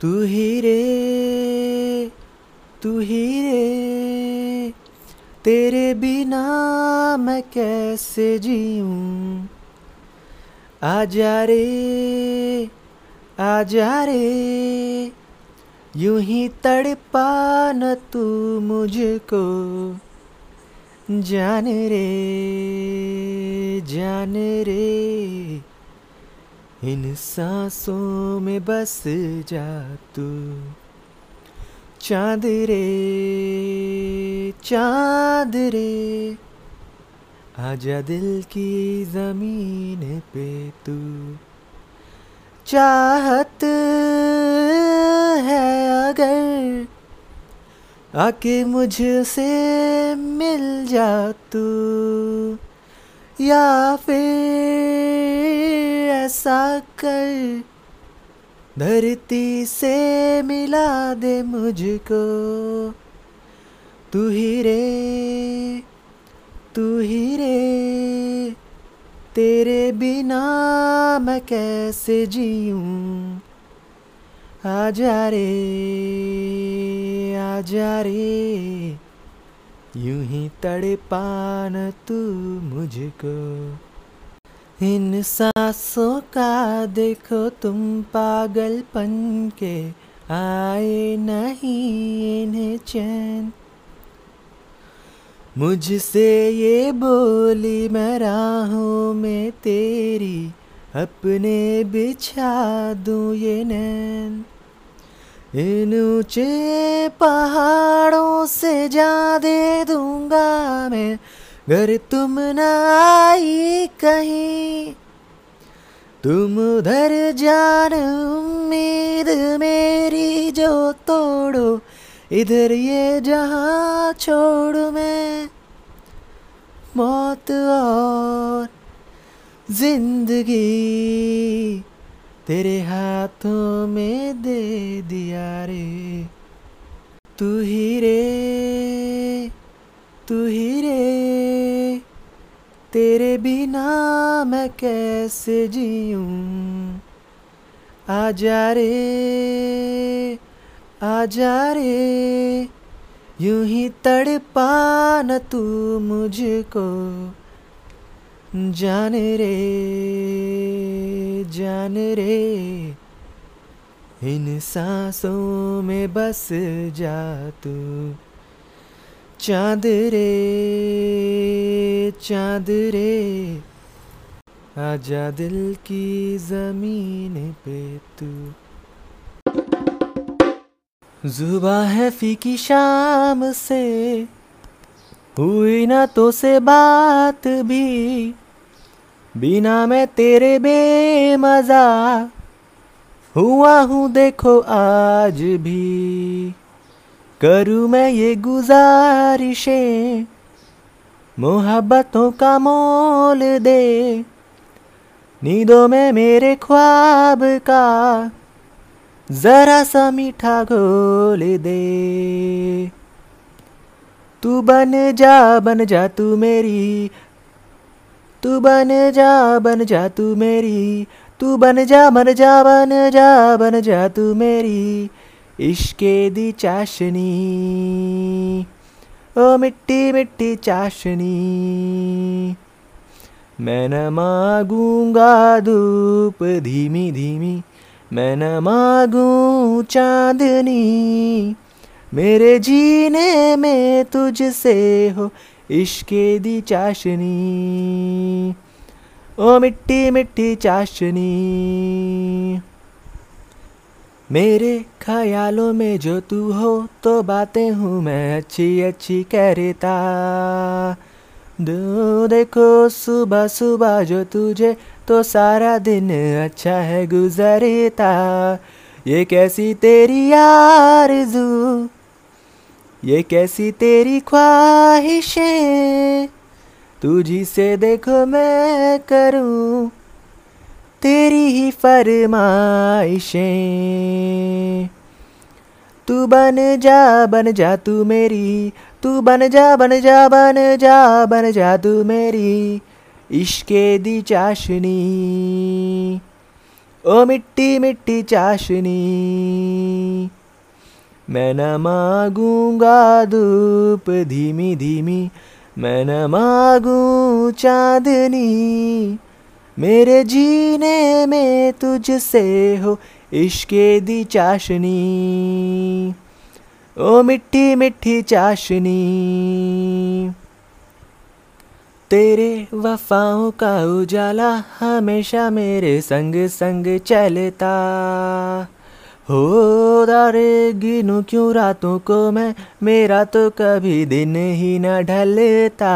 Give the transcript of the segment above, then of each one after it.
तू ही रे, तू ही रे, तेरे बिना मैं कैसे जीऊं? आजा रे आजा रे, यूँ ही तड़पा न तू मुझको। जान रे जान रे इन सांसों में बस जा तू। चाँद रे चाँद रे, आजा दिल की ज़मीन पे तू। चाहत है अगर आके मुझसे मिल जा तू, या फिर ऐसा कर। धरती से मिला दे मुझको। तू ही रे, तू ही रे। तेरे बिना मैं कैसे जीऊं? आजा रे आजा रे। यूँ ही तड़पान तू मुझको। इन सांसों का देखो तुम पागलपन के, आए नहीं इन्हें चैन। मुझसे ये बोली, मैं राहों में तेरी, अपने बिछा दूँ ये नैन। इन ऊँचे पहाड़ों से जा दे दूँगा मैं घर तुम न आई कहीं, तुम उधर जान, उम्मीद मेरी जो तोड़ो, इधर ये जहाँ छोड़ मैं। मौत और ज़िंदगी तेरे हाथों में दे दिया रे। तू ही रे, तू ही तेरे बिना मैं कैसे जीऊं? आजा रे आजा रे, यूँ ही तड़पा न तू मुझको। जान रे जान रे, इन सांसों में बस जा तू। चाँद रे चाँद रे। आजा दिल की ज़मीन पे तू। जुबा है फीकी शाम से, हुई ना तो से बात भी। बिना मैं तेरे बेमजा, हुआ हूँ देखो आज भी। करूँ मैं ये गुजारिशें, मोहब्बतों का मोल दे। नींदों में मेरे ख्वाब का जरा सा मीठा घोल दे। तू बन जा बन जा तू मेरी, तू बन जा बन जा तू मेरी, तू बन जा बन जा बन जा बन जा तू मेरी। इश्के दी चाशनी। ओ मिट्टी मिट्टी चाशनी। मैं न मांगूँगा धूप धीमी धीमी। मैं न मांगूं चांदनी। मेरे जीने में तुझसे हो इश्के दी चाशनी। ओ मिट्टी मिट्टी चाशनी। मेरे ख्यालों में जो तू हो तो बातें हूँ मैं अच्छी अच्छी करता दो देखो सुबह सुबह जो तुझे तो सारा दिन अच्छा है गुजरता। ये कैसी तेरी आरज़ू? ये कैसी तेरी ख्वाहिशें? तुझी से देखो मैं करूँ तेरी ही फरमाइशें। तू बन जा बन जा तू मेरी। तू बन जा बन जा बन जा बन जा तू मेरी। इश्के दी चाशनी। ओ मिट्टी मिट्टी चाशनी। मैं न मांगूँगा धूप धीमी धीमी। मैं न मांगू चांदनी। मेरे जीने में तुझसे हो इश्क दी चाशनी। ओ मिट्टी मिट्टी चाशनी। तेरे वफाओं का उजाला हमेशा मेरे संग संग चलता। हो दारे गिनू क्यों रातों को मैं? मेरा तो कभी दिन ही न ढलता।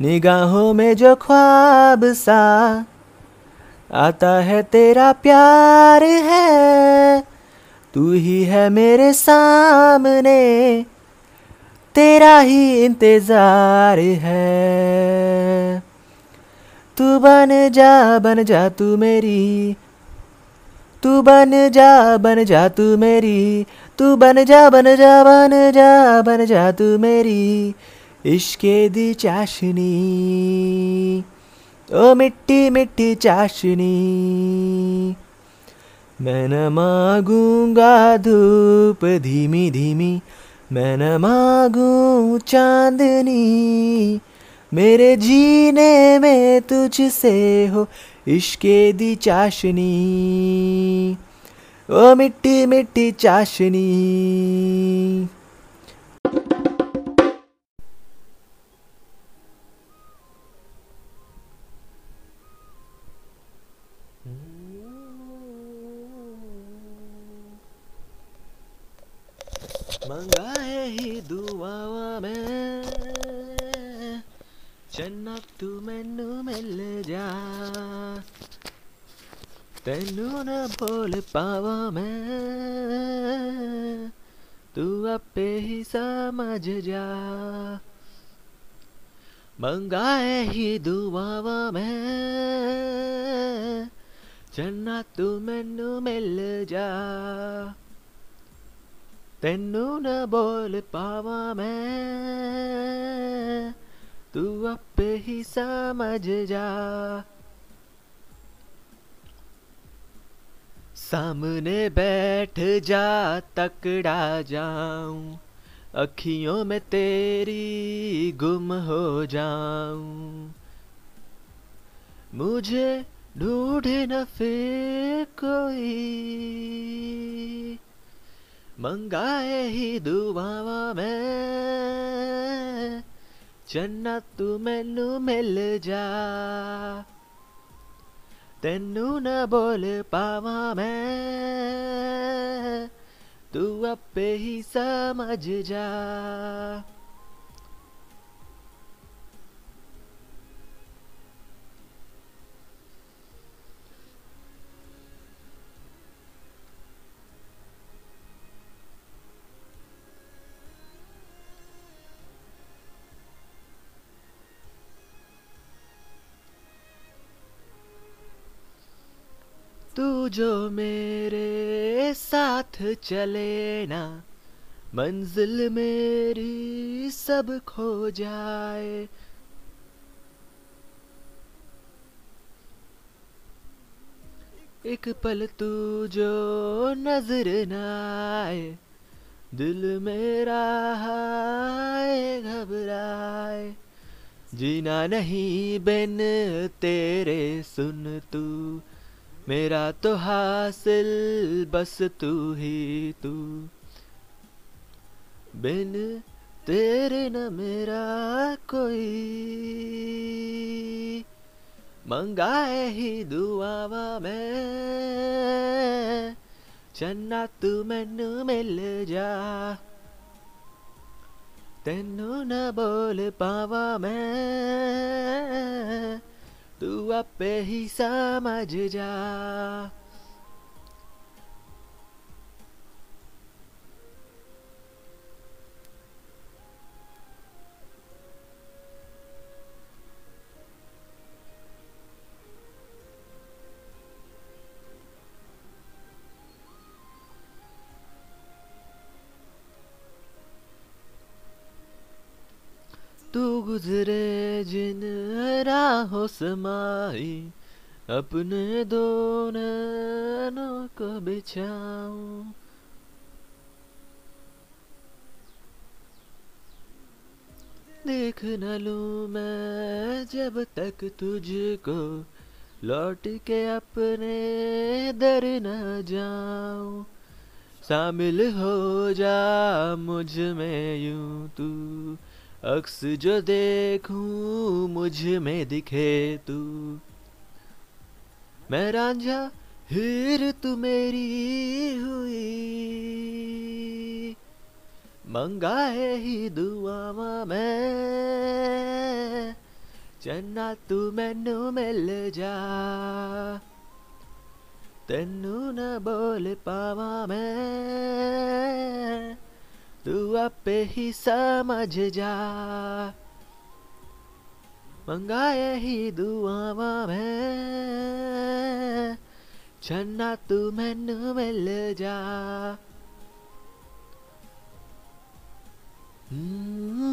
निगाहों में जो ख्वाब सा आता है, तेरा प्यार है। तू ही है मेरे सामने। तेरा ही इंतज़ार है। तू बन जा बन जा तू मेरी। तू बन जा बन जा तू मेरी। तू बन जा बन जा बन जा बन जा तू मेरी। इश्के दी चाशनी। ओ मिट्टी मिट्टी चाशनी। मैं न मांगूँगा धूप धीमी धीमी। मैं न मांगू चांदनी। मेरे जीने में तुझसे हो इश्के दी चाशनी। ओ मिट्टी मिट्टी चाशनी। मंगाए ही दुआवा में। ਚੰਨਾ ਤੂੰ ਮੈਨੂੰ ਮਿਲ ਜਾ ਤੈਨੂੰ ਨਾ ਬੋਲ ਪਾਵਾਂ ਮੈਂ ਤੂੰ ਆਪੇ ਹੀ ਸਮਝ ਜਾ ਮੰਗਾਏ ਹੀ ਦੁਆਵਾਂ ਮੈਂ ਚੰਨਾ ਤੂੰ ਮੈਨੂੰ ਮਿਲ ਜਾ ਤੈਨੂੰ ਨਾ ਬੋਲ ਪਾਵਾਂ ਮੈਂ तू अब ही समझ जा। सामने बैठ जा, तकड़ा जाऊँ। अखियों में तेरी गुम हो जाऊँ। मुझे ढूंढे न फिर कोई। मंगाए ही दुआवा में। ਜੰਨਾ ਤੂੰ ਮੈਨੂੰ ਮਿਲ ਜਾ ਤੈਨੂੰ ਨਾ ਬੋਲ ਪਾਵਾਂ ਮੈਂ ਤੂੰ ਆਪੇ ਹੀ ਸਮਝ ਜਾ तू जो मेरे साथ चले ना, मंजिल मेरी सब खो जाए। एक पल तू जो नज़र न आए, दिल मेरा हाय घबराए। जीना नहीं बिन तेरे सुन तू मेरा तो हासिल बस तू ही तू। बिन तेरे न मेरा कोई। मंगाए ही दुआवा मैं चन्ना तू मैनू मिल जा। तेनू न बोल पावा मैं तू आपे ही समझ जा। गुजरे जिन राहों समाई, अपने दो नैनों को बिछाऊं। देख न लूँ मैं जब तक तुझको, लौट के अपने दर न जाऊँ। शामिल हो जा मुझमें यूँ तू अक्स जो देखूँ, मुझमें दिखे तू। मैं रांझा, हीर तू मेरी हुई। मंगाए ही दुआवा मैं, चन्ना तू मैनू मिल जा। तेनू न बोल पावा मैं। तू आपे ही समझ जा मंगाए ही दुआवा मैं, छन्ना तू मैनू मिल जा Hmm.